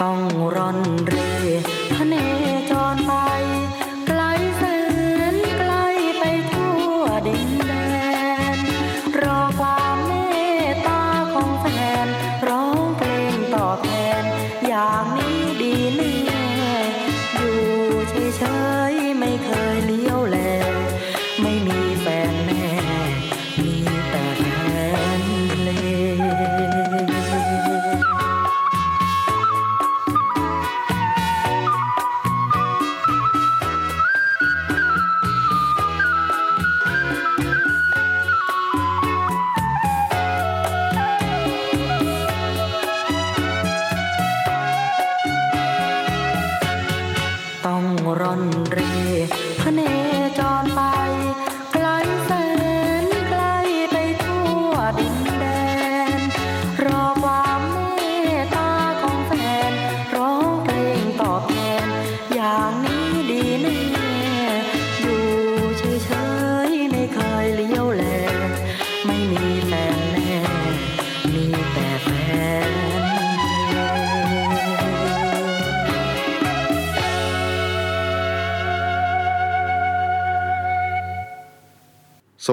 ต้องร่อนเรพระเน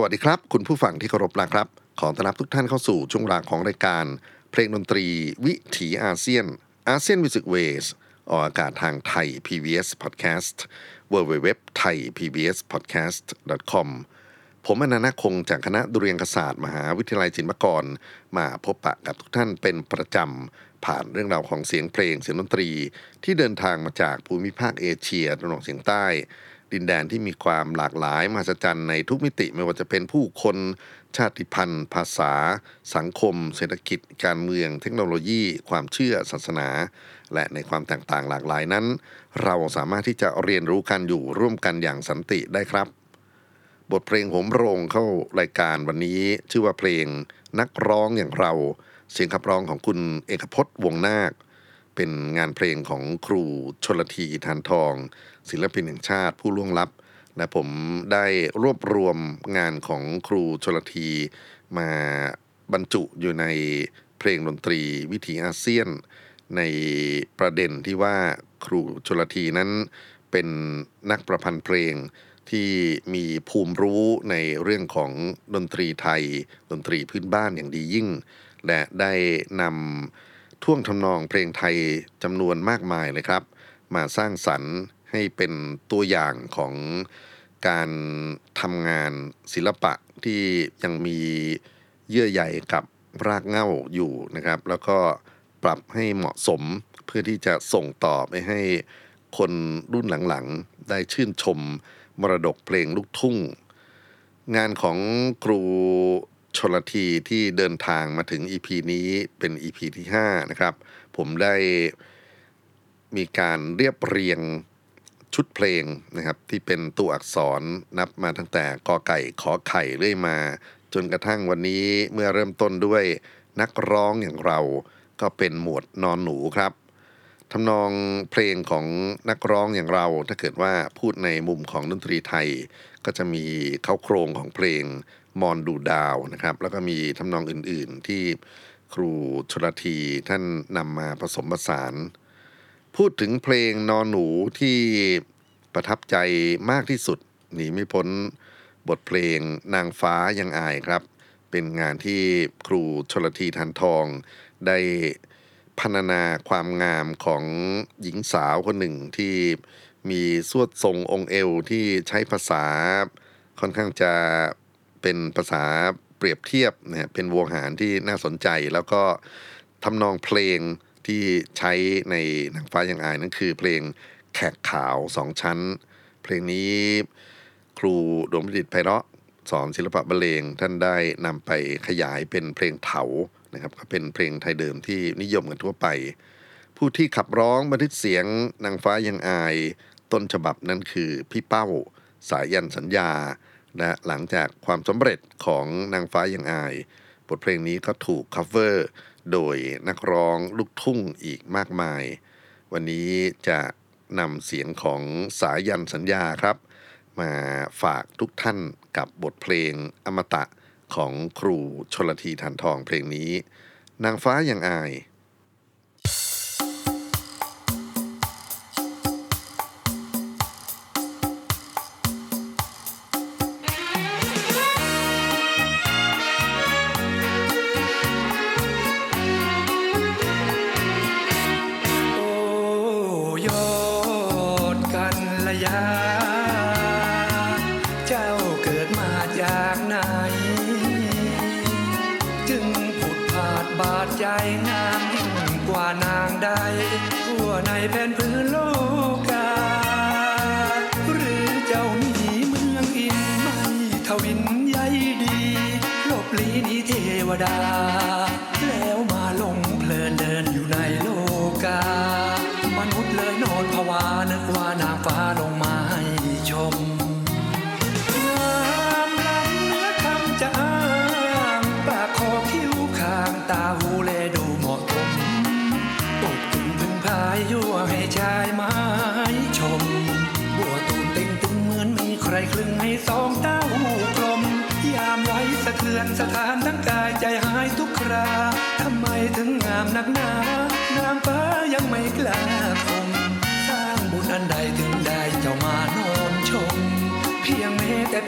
วัสดีครับ คุณผู้ฟังที่เคารพนะครับ ขอต้อนรับทุกท่านเข้าสู่ช่วงเวลาของรายการ เพลงดนตรีวิถีอาเซียน ASEAN Music Ways ออกอากาศทางไทย PBS Podcast w w w t h a i PBS Podcast com ผมอนันต์คงจากคณะดุริยางคศาสตร์ มหาวิทยาลัยศิลปากร มาพบปะกับทุกท่านเป็นประจำ ผ่านเรื่องราวของเสียงเพลงเสียงดนตรี ที่เดินทางมาจากภูมิภาคเอเชียตะวันออกเฉียงใต้ ดินแดนที่มีความหลากหลายมหัศจรรย์ในทุกมิติ ไม่ว่าจะเป็นผู้คนชาติพันธุ์ ภาษา สังคม เศรษฐกิจ การเมือง เทคโนโลยี ความเชื่อศาสนา และในความแตกต่างหลากหลายนั้น เราสามารถที่จะเรียนรู้กันอยู่ร่วมกันอย่างสันติได้ครับ บทเพลงโหมโรงเข้ารายการวันนี้ ชื่อว่าเพลงนักร้องอย่างเรา เสียงขับร้องของคุณเอกพจน์วงนาคเป็นงานเพลงของครูชลทีทานทอง ศิลปินแห่งชาติผู้ล่วงลับและผมได้รวบรวมงานของครูชลทีมาบรรจุอยู่ในเพลงดนตรีวิถีอาเซียน ในประเด็นที่ว่าครูชลทีนั้นเป็นนักประพันธ์เพลงที่มีภูมิรู้ในเรื่องของดนตรีไทย ดนตรีพื้นบ้านอย่างดียิ่ง และได้นำท่วงทำนองเพลงไทยจำนวนมากมายเลยครับ มาสร้างสรรค์ ให้เป็นตัวอย่างของการทำงานศิลปะที่ยังมีเยื่อใยกับรากเง้าอยู่นะครับ แล้วก็ปรับให้เหมาะสมเพื่อที่จะส่งต่อไปให้คนรุ่นหลังๆ ได้ชื่นชมมรดกเพลงลูกทุ่ง งานของครูชลทีที่เดินทางมาถึง EP นี้เป็น EP ที่ 5 นะครับ ผมได้มีการเรียบเรียง ชุดเพลงนะครับที่เป็นตัวอักษรนับมาตั้งแต่กอไก่ขอไข่เรื่อยมา จนกระทั่งวันนี้เมื่อเริ่มต้นด้วยนักร้องอย่างเราก็เป็นหมวดนอนหนูครับทำนองเพลงของนักร้องอย่างเรา ถ้าเกิดว่าพูดในมุมของดนตรีไทย ก็จะมีเข้าโครงของเพลงมอนดูดาวนะครับ แล้วก็มีทำนองอื่นๆที่ครูชลทีท่านนำมาผสมผสาน พูดถึงเพลงนอนหนูที่ประทับใจมากที่สุด หนีไม่พ้นบทเพลงนางฟ้ายังอายครับ เป็นงานที่ครูชลทีทันทอง ได้พรรณนาความงามของหญิงสาวคนหนึ่งที่มีสวดทรงองค์เอวที่ใช้ภาษาค่อนข้างจะเป็นภาษาเปรียบเทียบนะฮะเป็นวงหารที่น่าสนใจแล้วก็ทำนองเพลง ที่ใช้ในนางฟ้ายังอายนั่นคือเพลงแขกขาวสองชั้น เพลงนี้ครูดวงพิจิตไพเราะสอนศิลปะบรรเลงท่านได้นำไปขยายเป็นเพลงเถานะครับก็เป็นเพลงไทยเดิมที่นิยมกันทั่วไป ผู้ที่ขับร้องบันทึกเสียงนางฟ้ายังอาย ต้นฉบับนั้นคือพี่เป้าสายยันสัญญาและหลังจากความสำเร็จของนางฟ้ายังอาย บทเพลงนี้ก็ถูก cover โดยนักร้องลูกทุ่งอีกมากมาย วันนี้จะนำเสียงของสายันสัญญาครับ มาฝากทุกท่านกับบทเพลงอมตะของครูชลทีทันทองเพลงนี้ นางฟ้ายังอาย เจ้าเกิดมาจากไหน จึงผุดผาดบาดใจงามยิ่งกว่านางใดทั่วในแผ่นพื้น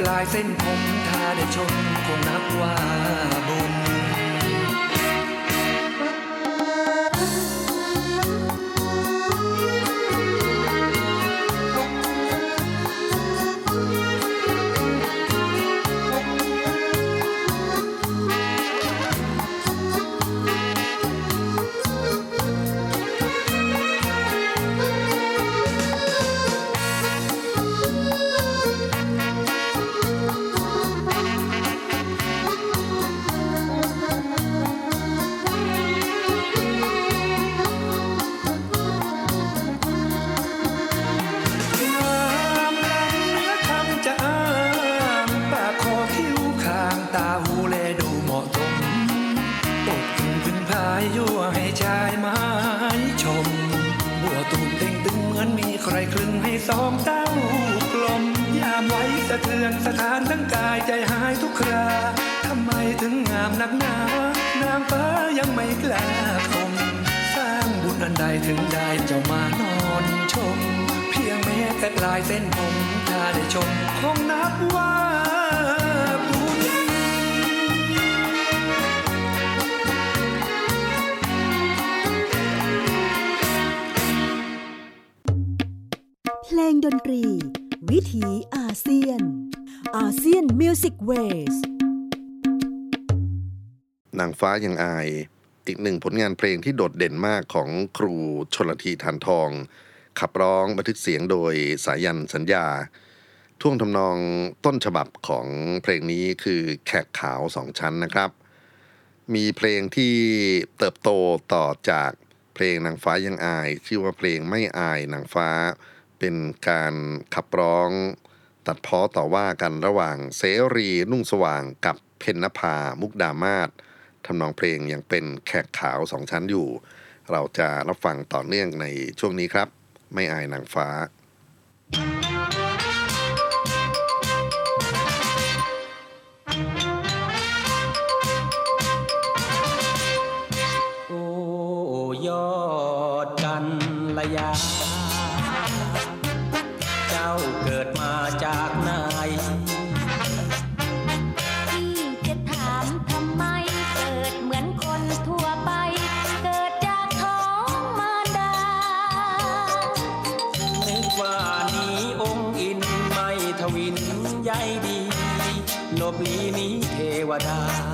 ลายเส้นผมถ้าได้ชมคงนับว่าบุญะสมตกถึงพึงพายยั่วให้ชายไม้ชม บัวตูมเต่งตึงเหมือนมีใครคลึงให้สองเต้ากลม ยามไว้สะเทือนสถานทั้งกายใจหายทุกคราทำไมถึงงามนักหนานางฟ้ายังไม่กล้าคมสร้างบุญอันใดถึงได้เจ้ามานอนชม เพียงแม้แต่ปลายเส้นผมถ้าได้ชมคงนับว่า งดนตรี วิถีอาเซียน อาเซียนมิวสิกเวสนางฟ้ายังอาย อีกหนึ่งผลงานเพลงที่โดดเด่นมากของครูชนลทีทานทอง ขับร้องบันทึกเสียงโดยสายันสัญญา ท่วงทำนองต้นฉบับของเพลงนี้คือแขกขาวสองชั้นนะครับ มีเพลงที่เติบโตต่อจากเพลงนางฟ้ายังอาย ชื่อว่าเพลงไม่อายนางฟ้า เป็นการขับร้องตัดพ้อต่อว่ากันระหว่างเสรีนุ่งสว่างกับเพนนภา มุกดามาศทำนองเพลงยังเป็นแขกขาวสองชั้นอยู่ เราจะรับฟังต่อเนื่องในช่วงนี้ครับ ไม่อายนางฟ้าโอ้ยอดกันระยา ลบลีนี้เทวดา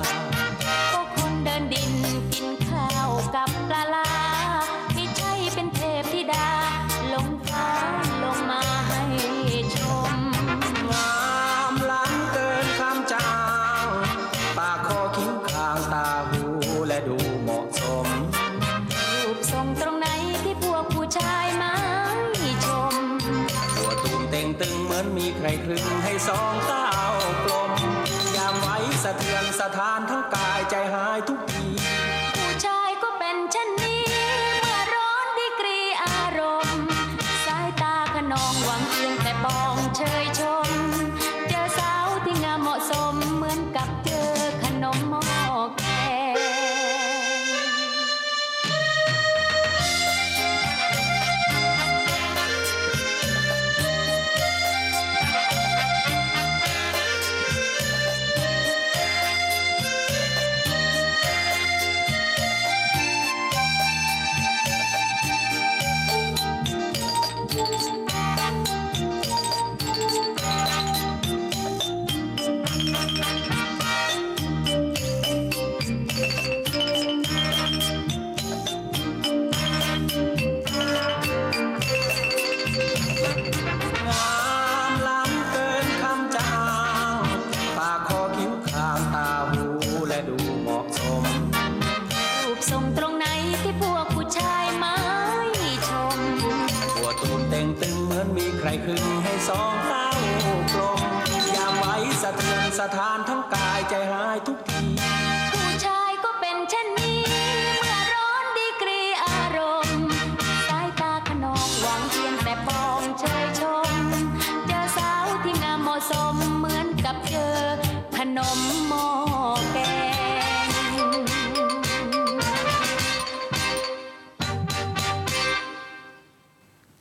สถานทั้งกายใจหายทุกที ผู้ชายก็เป็นเช่นนี้ เมื่อร้อนดีกรีอารมณ์ สายตาขนองหวังเพียงแต่ปองเชยชม เจอสาวที่งามเหมาะสมเหมือนกับเจอขนมหม้อแกง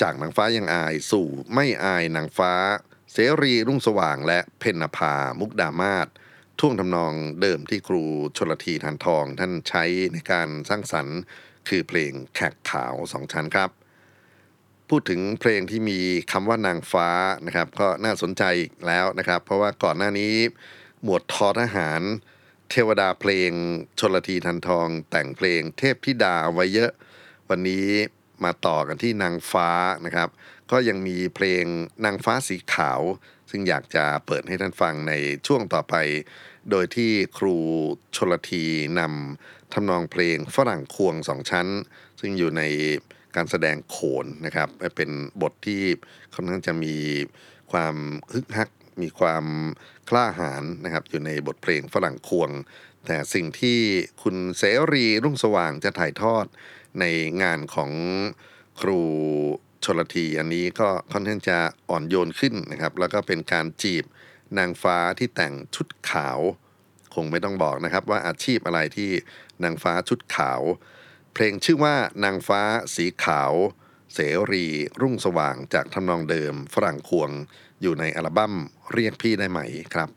จากนางฟ้ายังอายสู่ไม่อายนางฟ้า เสรีรุ่งสว่างและเพนนภา มุกดามาศท่วงทำนองเดิมที่ครูชลทีทานทองท่านใช้ในการสร้างสรรค์คือเพลงแขกขาวสองชั้นครับ พูดถึงเพลงที่มีคำว่านางฟ้านะครับ ก็น่าสนใจอีกแล้วนะครับ เพราะว่าก่อนหน้านี้ หมวดทอทหาร เทวดาเพลงชนลทีทันทอง แต่งเพลงเทพธิดาไว้เยอะ วันนี้มาต่อกันที่นางฟ้านะครับ ก็ยังมีเพลงนางฟ้าสีขาว ซึ่งอยากจะเปิดให้ท่านฟังในช่วงต่อไป โดยที่ครูชลทีนำทำนองเพลงฝรั่งควงสองชั้น ซึ่งอยู่ในการแสดงโขนนะครับ เป็นบทที่ค่อนข้างจะมีความฮึกฮัก มีความกล้าหาญนะครับ อยู่ในบทเพลงฝรั่งควง แต่สิ่งที่คุณเสรีรุ่งสว่างจะถ่ายทอดในงานของครู ชลทีอันนี้ก็ค่อนข้างจะอ่อนโยนขึ้นนะครับ แล้วก็เป็นการจีบนางฟ้าที่แต่งชุดขาว คงไม่ต้องบอกนะครับ ว่าอาชีพอะไรที่นางฟ้าชุดขาว เพลงชื่อว่านางฟ้าสีขาว เสรีรุ่งสว่างจากทำนองเดิมฝรั่งควงอยู่ในอัลบั้มเรียกพี่ได้ไหมครับ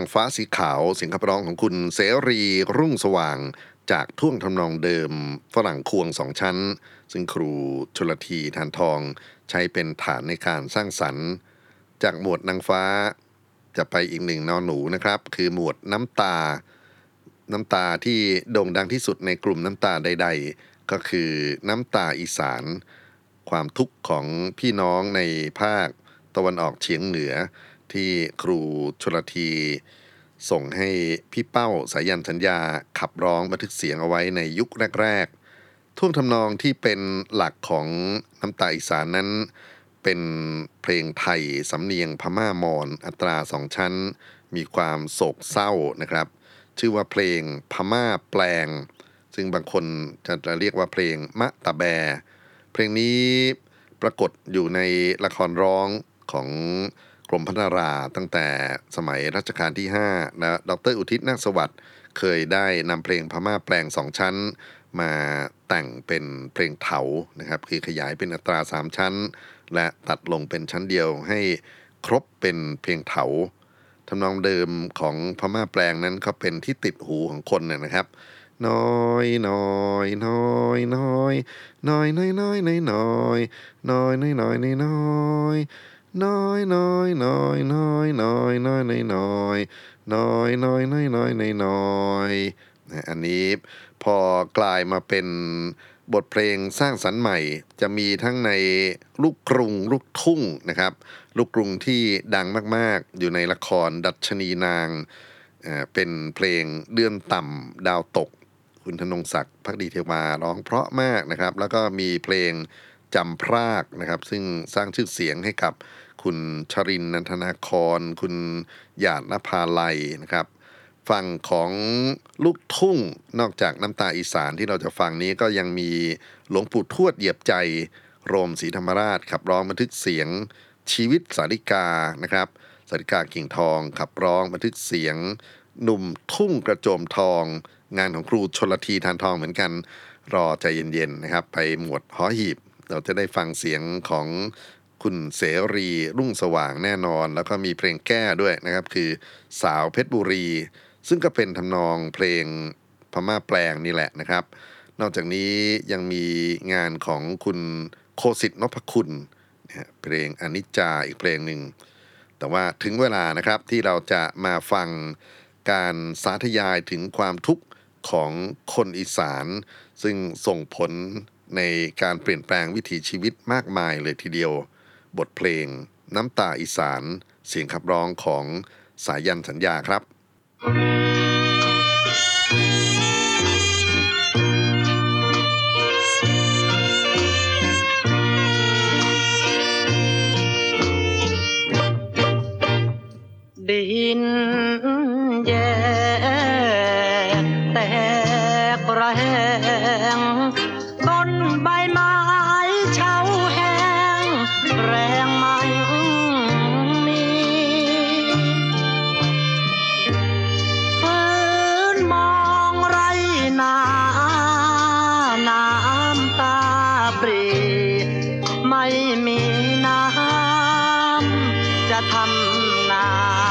างฟ้าสีขาวเสียงขับร้องของคุณเสรีรุ่งสว่างจากท่วงทำนองเดิมฝรั่งควงสองชั้น ซึ่งครูชลทีทานทองใช้เป็นฐานในการสร้างสรรค์ จากหมวดนางฟ้า จะไปอีกหนึ่งนอนหนูนะครับ คือหมวดน้ำตา น้ำตาที่โด่งดังที่สุดในกลุ่มน้ำตาใด ๆ ก็คือน้ำตาอีสาน ความทุกข์ของพี่น้องในภาคตะวันออกเฉียงเหนือ ที่ครูชลทีส่งให้พี่เป้าสายันสัญญาขับร้องบันทึกเสียงเอาไว้ในยุคแรก ๆ ท่วงทำนองที่เป็นหลักของน้ำตาอีสานนั้น เป็นเพลงไทยสำเนียงพม่ามอนอัตราสองชั้น มีความโศกเศร้านะครับ ชื่อว่าเพลงพม่าแปลง ซึ่งบางคนจะเรียกว่าเพลงมะตะแบ เพลงนี้ปรากฏอยู่ในละครร้องของ กรมพัฒนาราตั้งแต่สมัยรัชกาลที่5และดรอุทิศนาคสวัสดิ์เคยได้นำเพลงพม่าแปลงสองชั้น มาแต่งเป็นเพลงเถานะครับคือขยายเป็นอัตรา 3 ชั้น และตัดลงเป็นชั้นเดียวให้ครบเป็นเพลงเถาทำนองเดิมของพม่าแปลงนั้นก็เป็นที่ติดหูของคนเนี่ยนะครับน้อยน้อยน้อยน้อยน้อยน้อยน้อยน้อยน้อยน้อยน้อยน้อยน้อย น้อยน้อยน้อยน้อยน้อยน้อยน้อยน้อยน้อยน้อยน้อยน้อยน้อยน้อยอันนี้พอกลายมาเป็นบทเพลงสร้างสรรค์ใหม่ จะมีทั้งในลูกกรุงลูกทุ่งนะครับ ลูกกรุงที่ดังมากๆ อยู่ในละครดัชนีนางเอ่อเป็นเพลงเดือนต่ำดาวตก คุณธนงศักดิ์พักดีเทวาร้องเพราะมากนะครับ แล้วก็มีเพลง จำพรากนะครับ ซึ่งสร้างชื่อเสียงให้กับคุณชรินนันทนาคร คุณหยาดนภาลัยนะครับฝั่งของลูกทุ่งนอกจากน้ำตาอีสานที่เราจะฟังนี้ก็ยังมีหลวงปู่ทวดเหยียบใจโรมศรีธรรมราชขับร้องบันทึกเสียงชีวิตสาริกานะครับสาริกากิ่งทองขับร้องบันทึกเสียง หนุ่มทุ่งกระโจมทอง งานของครูชนละทีทานทองเหมือนกัน รอใจเย็นๆนะครับ ไปหมวดหอหีบ เราจะได้ฟังเสียงของคุณเสรีรุ่งสว่างแน่นอน แล้วก็มีเพลงแก้ด้วยนะครับ คือสาวเพชรบุรี ซึ่งก็เป็นทำนองเพลงพม่าแปลงนี่แหละนะครับ นอกจากนี้ยังมีงานของคุณโคสิทธนพคุณนะฮะเพลงอนิจจาอีกเพลงหนึ่ง แต่ว่าถึงเวลานะครับที่เราจะมาฟังการสาธยายถึงความทุกข์ของคนอีสาน ซึ่งส่งผล ในการเปลี่ยนแปลงวิถีชีวิตมากมายเลยทีเดียว บทเพลง น้ำตาอีสาน เสียงขับร้องของสายันสัญญาครับดิ ทำนา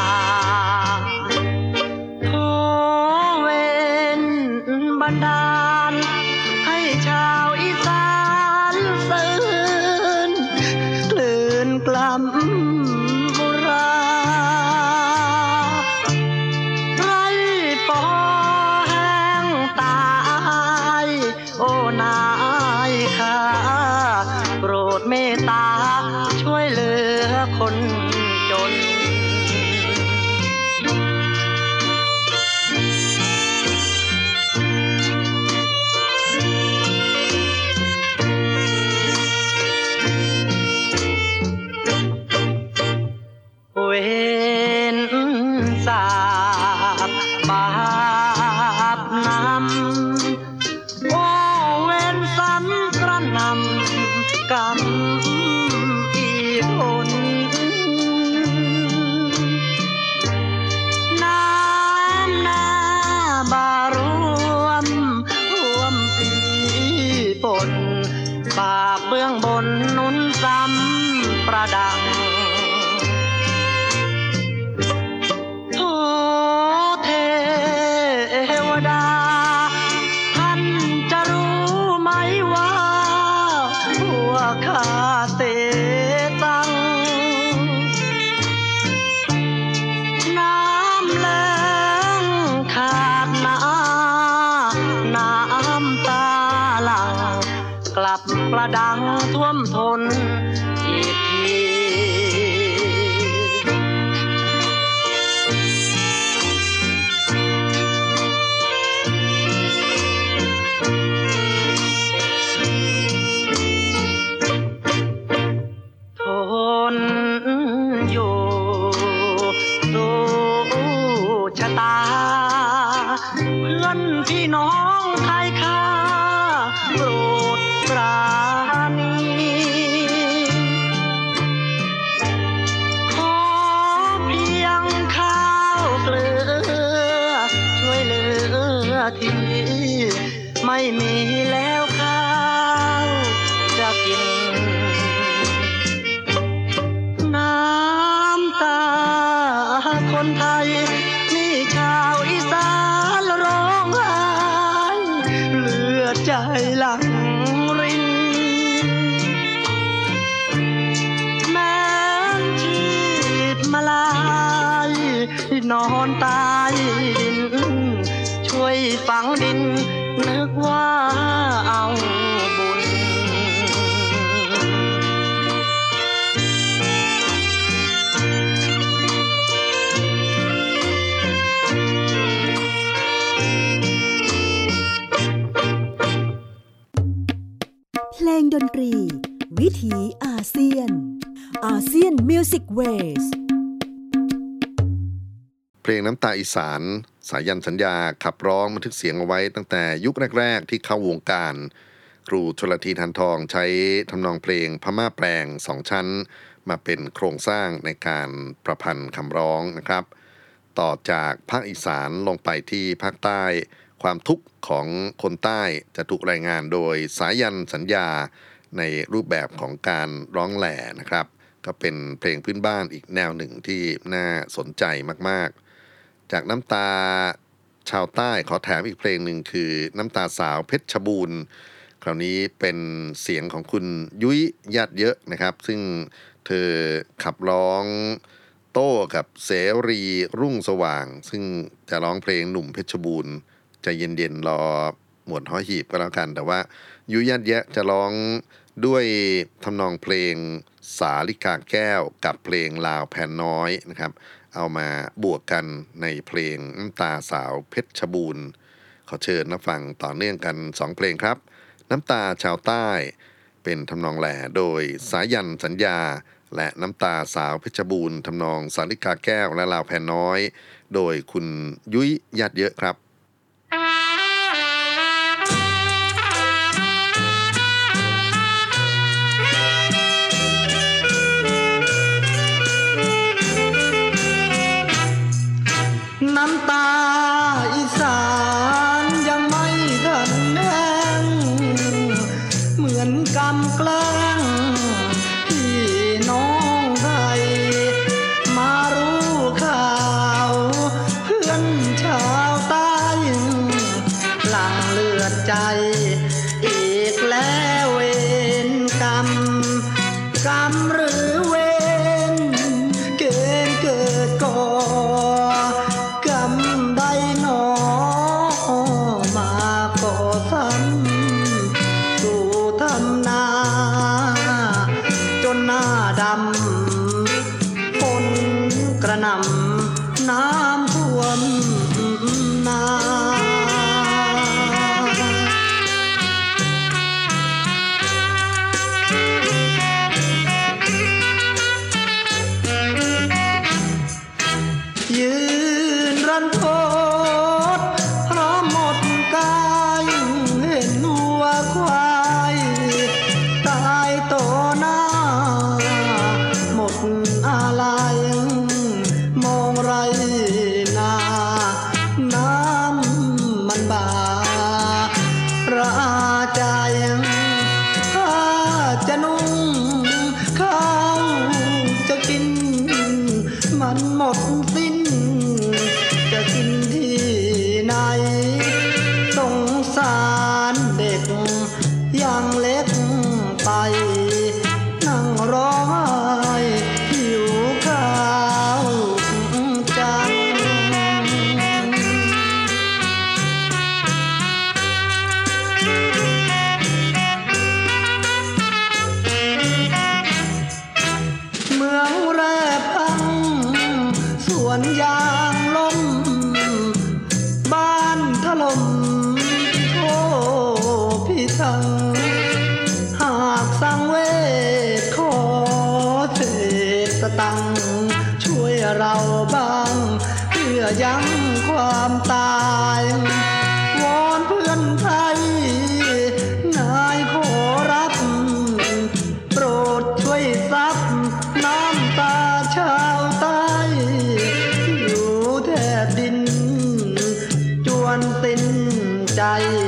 อีสาน สายันสัญญาขับร้องบันทึกเสียงเอาไว้ตั้งแต่ยุคแรก ๆ ที่เข้าวงการ ครูชลทีทันทองใช้ทำนองเพลงพม่าแปลงสองชั้น มาเป็นโครงสร้างในการประพันธ์คำร้องนะครับ ต่อจากภาคอีสานลงไปที่ภาคใต้ ความทุกข์ของคนใต้จะถูกรายงานโดยสายันสัญญาในรูปแบบของการร้องแหล่นะครับ ก็เป็นเพลงพื้นบ้านอีกแนวหนึ่งที่น่าสนใจมากๆ จากน้ำตาชาวใต้ขอแถมอีกเพลงหนึ่งคือน้ำตาสาวเพชรชบูรณ์ คราวนี้เป็นเสียงของคุณยุ้ยญาติเยอะนะครับ ซึ่งเธอขับร้องโต้กับเสรีรุ่งสว่าง ซึ่งจะร้องเพลงหนุ่มเพชรบูรณ์ใจะเย็นๆรอหมวดห้อยหีบก็แล้วกัน แต่ว่ายุ้ยญาติเยอะจะร้องด้วยทำนองเพลงสาลิกาแก้วกับเพลงลาวแผ่นน้อยนะครับ เอามาบวกกันในเพลงน้ำตาสาวเพชรบูรณ์ ขอเชิญนับฟังต่อเนื่องกัน 2 เพลงครับ น้ำตาชาวใต้ เป็นทำนองแหล่โดยสายันสัญญา และน้ำตาสาวเพชรบูรณ์ทำนองสาริกาแก้วและลาวแผ่นน้อย โดยคุณยุ้ยญาติเยอะครับ ระหน่ำน้ำ ใจ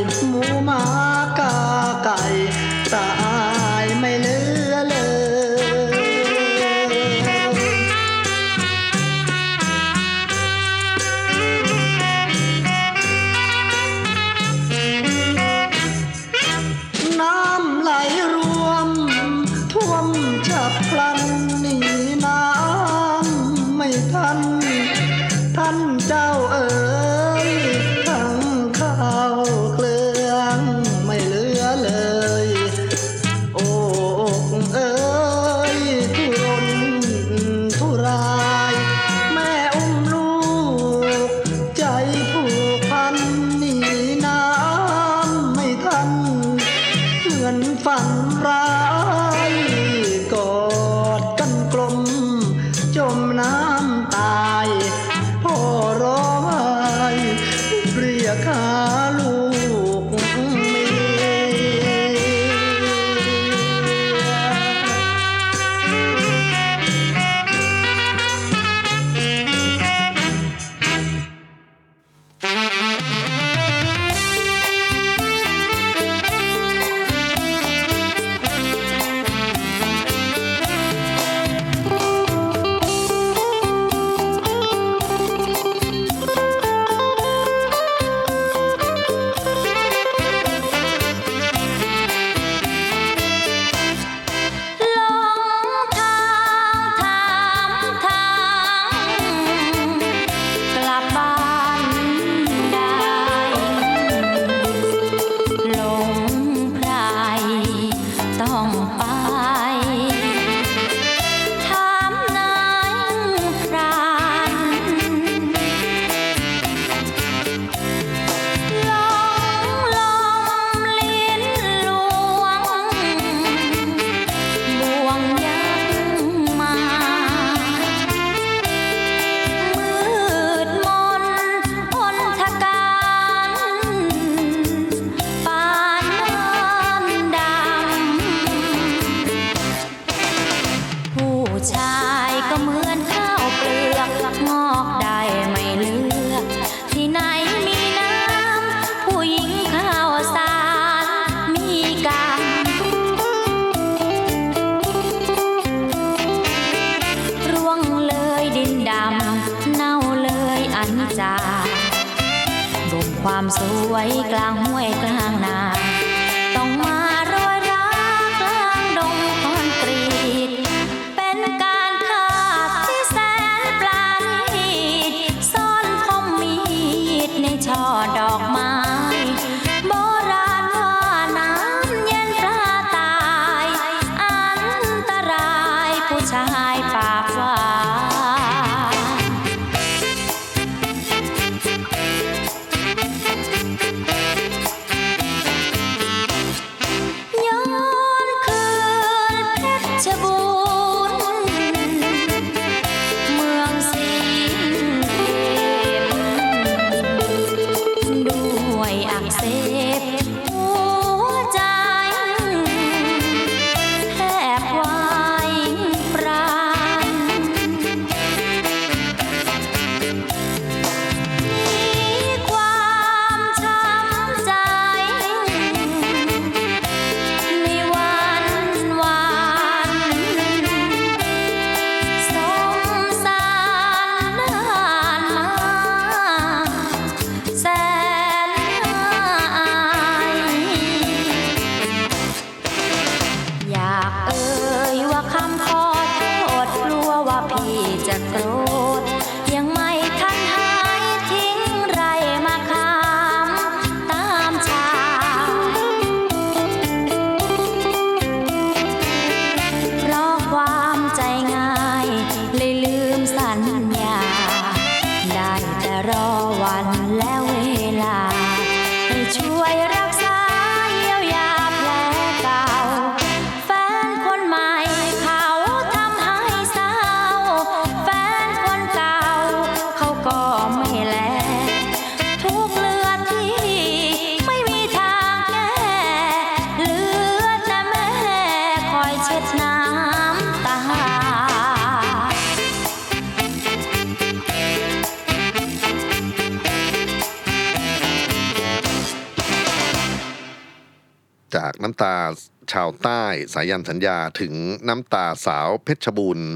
สายันสัญญาถึงน้ำตาสาวเพชรบูรณ์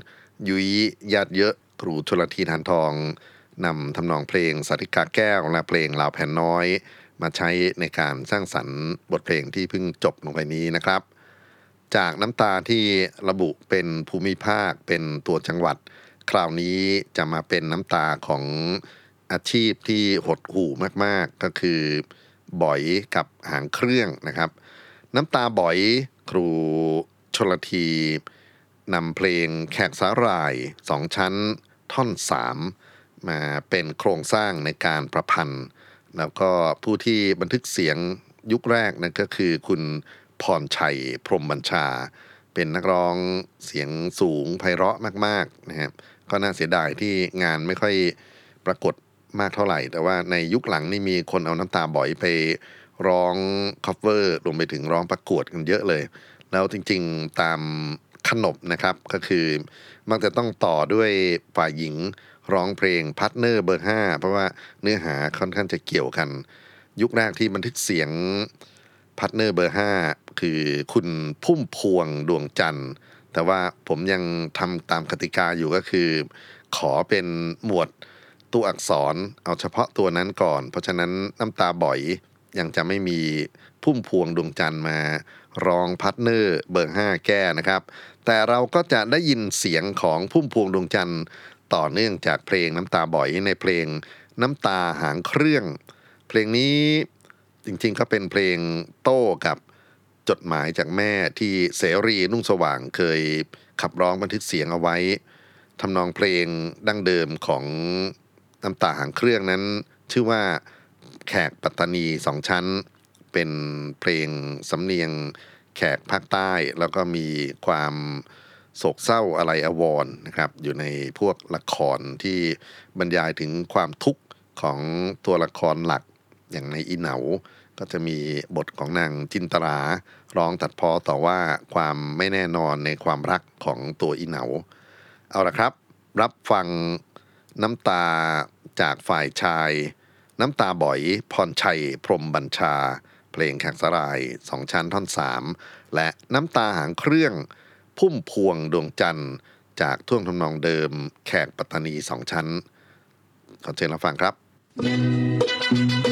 ยุ้ยญาติเยอะครูชลทีทานทองนำทำนองเพลงสาริกาแก้วและเพลงลาวแผ่นน้อย มาใช้ในการสร้างสรรค์บทเพลงที่เพิ่งจบลงไปนี้นะครับ จากน้ำตาที่ระบุเป็นภูมิภาคเป็นตัวจังหวัด คราวนี้จะมาเป็นน้ำตาของอาชีพที่หดหู่มากๆ ก็คือ บ่อยกับหางเครื่องนะครับ น้ำตาบ่อย ครูชลทีนำเพลงแขกสาหร่ายสองชั้นท่อนสามมาเป็นโครงสร้างในการประพันธ์ แล้วก็ผู้ที่บันทึกเสียงยุคแรกนั่นก็คือคุณพรชัยพรมบัญชา เป็นนักร้องเสียงสูงไพเราะมากๆนะครับก็น่าเสียดายที่งานไม่ค่อยปรากฏมากเท่าไหร่ แต่ว่าในยุคหลังนี่มีคนเอาน้ำตาบ๋อยไป ร้อง cover รวมไปถึงร้องประกวดกันเยอะเลย แล้วจริงๆตามขนบนะครับก็คือมักจะต้องต่อด้วยฝ่ายหญิงร้องเพลง partner เบอร์ห้าเพราะว่าเนื้อหาค่อนข้างจะเกี่ยวกัน ยุคแรกที่บันทึกเสียง partner เบอร์ห้าคือคุณพุ่มพวงดวงจันทร์ แต่ว่าผมยังทำตามกติกาอยู่ก็คือ ขอเป็นหมวดตัวอักษรเอาเฉพาะตัวนั้นก่อน เพราะฉะนั้นน้ำตาบ๋อย ยังจะไม่มีพุ่มพวงดวงจันทร์มาร้อง partner เบอร์ห้าแก้นะครับ แต่เราก็จะได้ยินเสียงของพุ่มพวงดวงจันทร์ต่อเนื่องจากเพลงน้ำตาบ๋อยในเพลงน้ำตาหางเครื่อง เพลงนี้จริงๆก็เป็นเพลงโต้กับจดหมายจากแม่ที่เสรีนุ่งสว่างเคยขับร้องบันทึกเสียงเอาไว้ทำนองเพลงดั้งเดิมของน้ำตาหางเครื่องนั้น ชื่อว่า แขกปัตตานีสองชั้น เป็นเพลงสำเนียงแขกภาคใต้ แล้วก็มีความโศกเศร้าอะไรอวรนะครับ อยู่ในพวกละครที่บรรยายถึงความทุกข์ของตัวละครหลักอย่างในอีเหนาก็จะมีบทของนางจินตราร้องตัดพ้อต่อว่าความไม่แน่นอนในความรักของตัวอีเหนา เอาละครับ รับฟังน้ำตาจากฝ่ายชาย น้ำตาบ่อย พรชัย พรมบัญชา เพลงแขกสลายสองชั้นท่อนสามและน้ำตาหางเครื่อง พุ่มพวงดวงจันทร์ จากท่วงทำนองเดิม แขกปัตตานีสองชั้น ขอเชิญรับฟังครับ thank you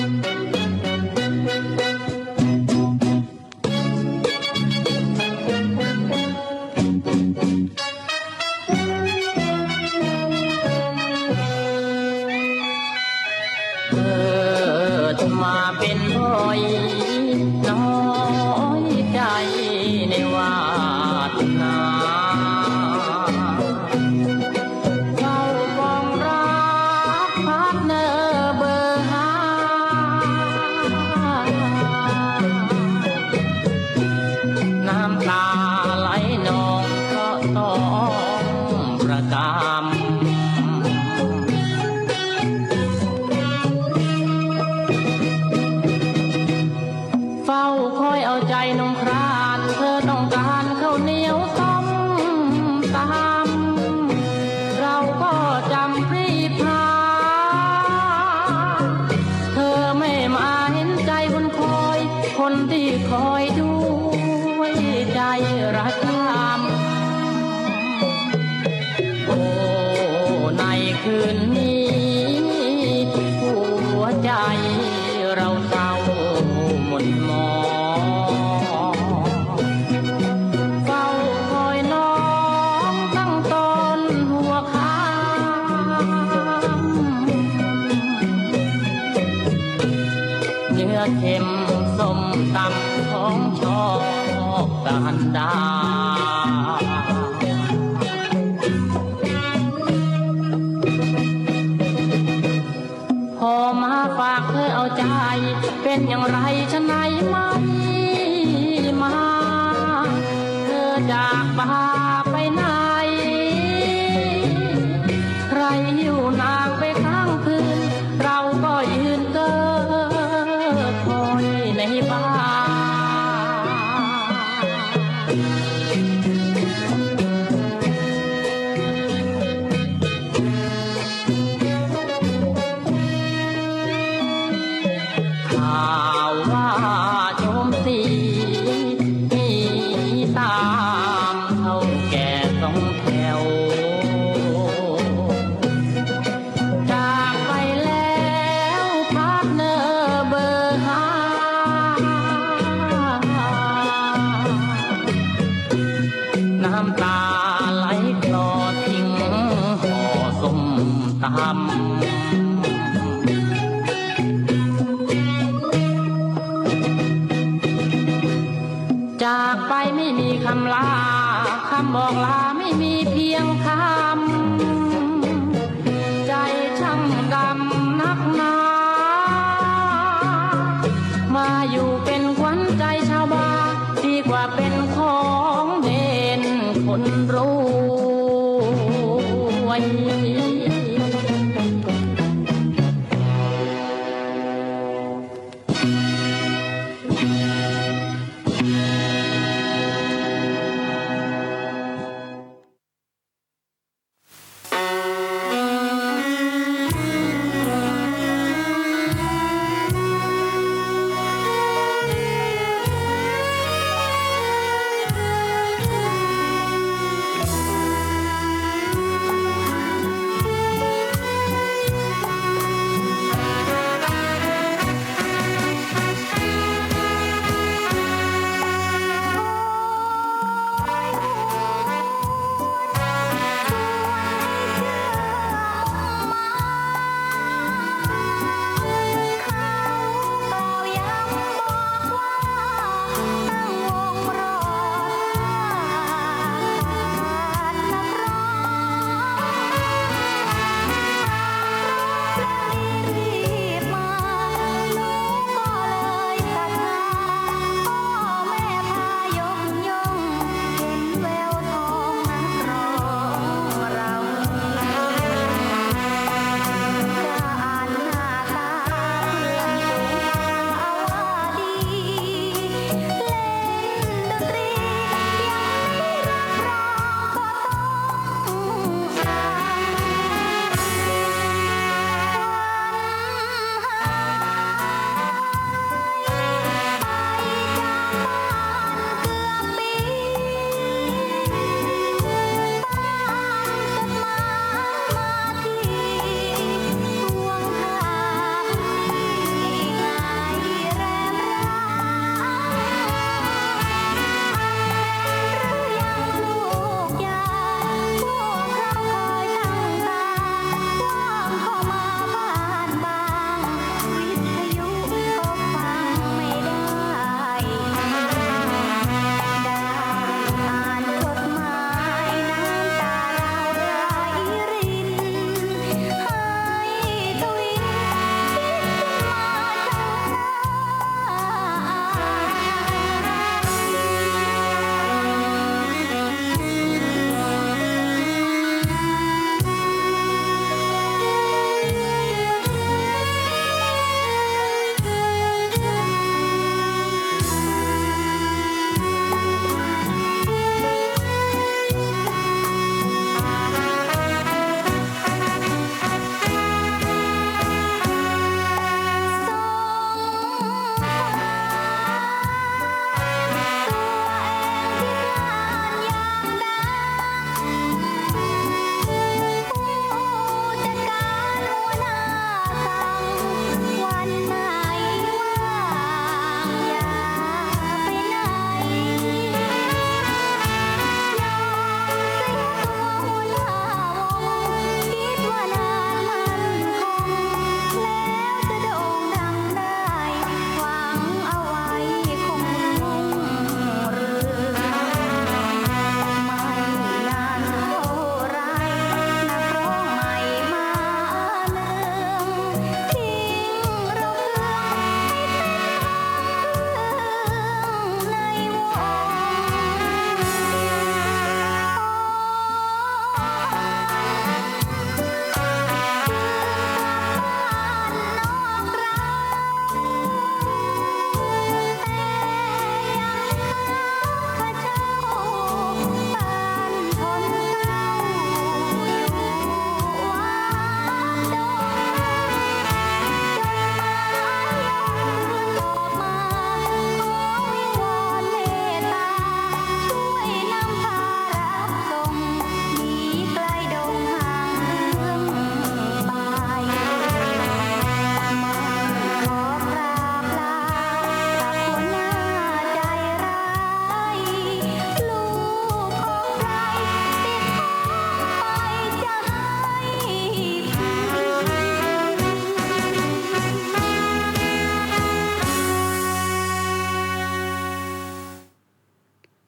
เข็มส้มตำของชอบชการดา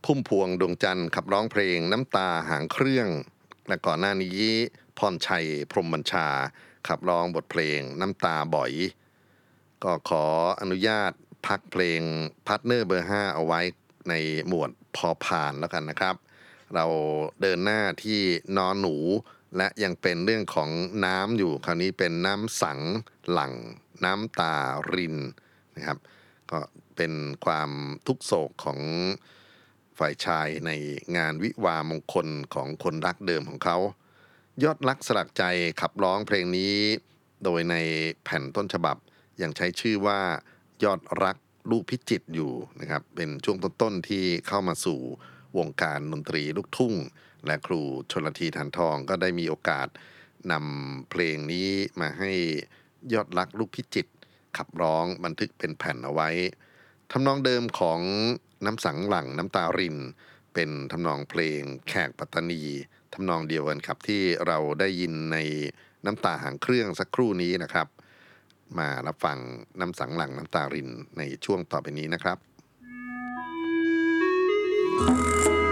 พุ่มพวงดวงจันทร์ขับร้องเพลงน้ำตาหางเครื่องและก่อนหน้านี้พรชัยพรมบัญชา ขับร้องบทเพลงน้ำตาบ๋อย ก็ขออนุญาตพักเพลง partner เบอร์ 5 เอาไว้ในหมวดพอผ่านแล้วกันนะครับ เราเดินหน้าที่นอนหนู และยังเป็นเรื่องของน้ำอยู่คราวนี้เป็นน้ำสังข์หลั่ง น้ำตารินนะครับ ก็เป็นความทุกโศกของ ฝ่ายชายในงานวิวามงคลของคนรักเดิมของเขา ยอดรักสลักใจขับร้องเพลงนี้ โดยในแผ่นต้นฉบับยังใช้ชื่อว่ายอดรักลูกพิจิตอยู่นะครับ เป็นช่วงต้นๆที่เข้ามาสู่วงการดนตรีลูกทุ่ง และครูชนลทีฐานทองก็ได้มีโอกาสนำเพลงนี้มาให้ยอดรักลูกพิจิตขับร้องบันทึกเป็นแผ่นเอาไว้ทำนองเดิมของ น้ำสังหลังน้ำตาริน เป็นทำนองเพลงแขกปัตตานีทำนองเดียวกันครับที่เราได้ยินในน้ำตาหางเครื่องสักครู่นี้นะครับ มารับฟังน้ำสังหลังน้ำตารินในช่วงต่อไปนี้นะครับโห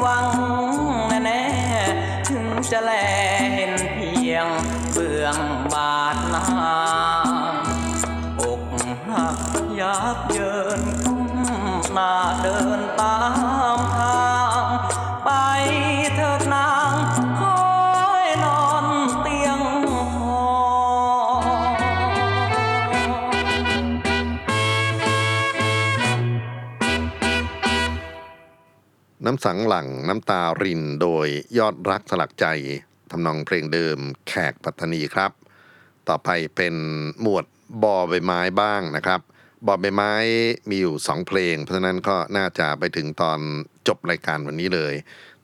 หวังแน่ๆถึงจะแลเห็นเพียงเบื้องบาดนาอกหักยับเยินคุ้มหน้าเดินตา น้ำสังหลังน้ำตารินโดยยอดรักสลักใจทำนองเพลงเดิมแขกปัตตานีครับ ต่อไปเป็นหมวดบอใบไม้บ้างนะครับ บอใบไม้มีอยู่สองเพลง เพราะฉะนั้นก็น่าจะไปถึงตอนจบรายการวันนี้เลย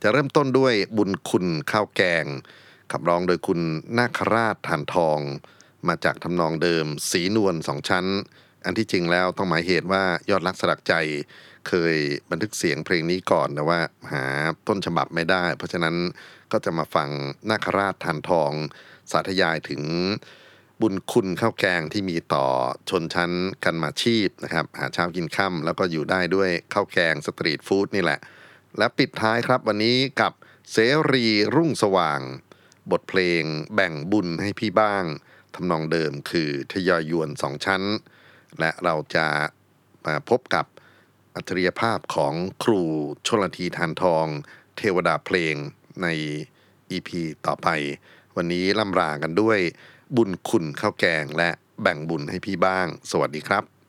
จะเริ่มต้นด้วยบุญคุณข้าวแกง ขับร้องโดยคุณนาคราชทานทอง มาจากทำนองเดิมสีนวลสองชั้น อันที่จริงแล้วต้องหมายเหตุว่ายอดรักสลักใจ เคยบันทึกเสียงเพลงนี้ก่อนแต่ว่าหาต้นฉบับไม่ได้ เพราะฉะนั้นก็จะมาฟังนาคราชทานทอง สาธยายถึงบุญคุณข้าวแกงที่มีต่อชนชั้นกันมาชีพนะครับ หาเช้ากินค่ำแล้วก็อยู่ได้ด้วยข้าวแกงสตรีทฟู้ดนี่แหละ และปิดท้ายครับวันนี้กับเสรีรุ่งสว่าง บทเพลงแบ่งบุญให้พี่บ้างทำนองเดิมคือทยอยยวนสองชั้น และเราจะมาพบกับ อัจฉริยภาพของครูชลทีทานทอง เทวดาเพลงใน EP ต่อไป วันนี้ล่ำลากันด้วยบุญคุณข้าวแกงและแบ่งบุญให้พี่บ้าง สวัสดีครับ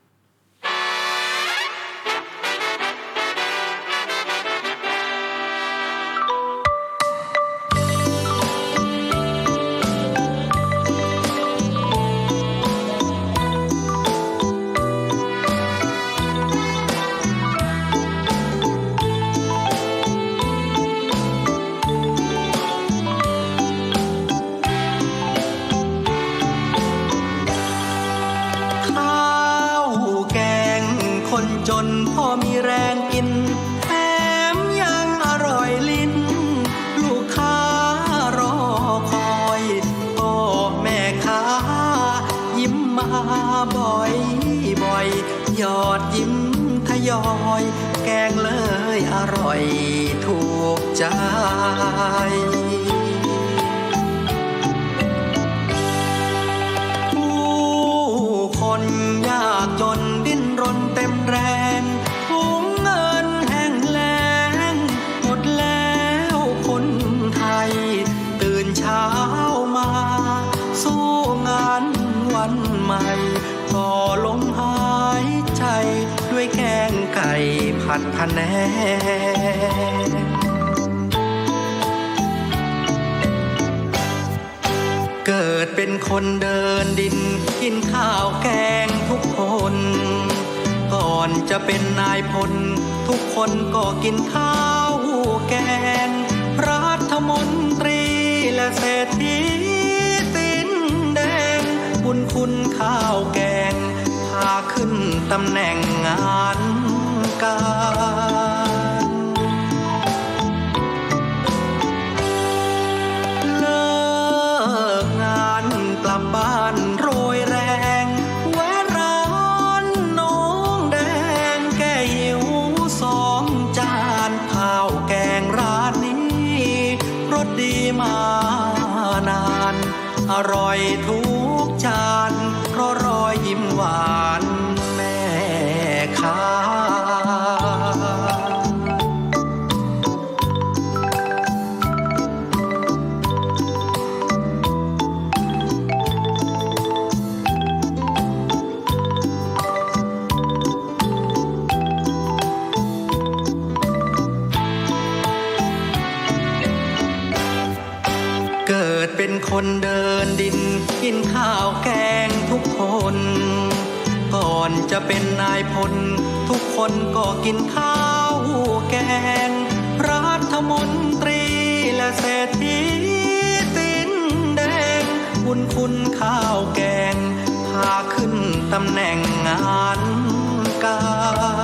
คนก็กินข้าวแกง รัฐมนตรีและเศรษฐีตินแดงบุญคุณข้าวแกง พาขึ้นตำแหน่งงานการ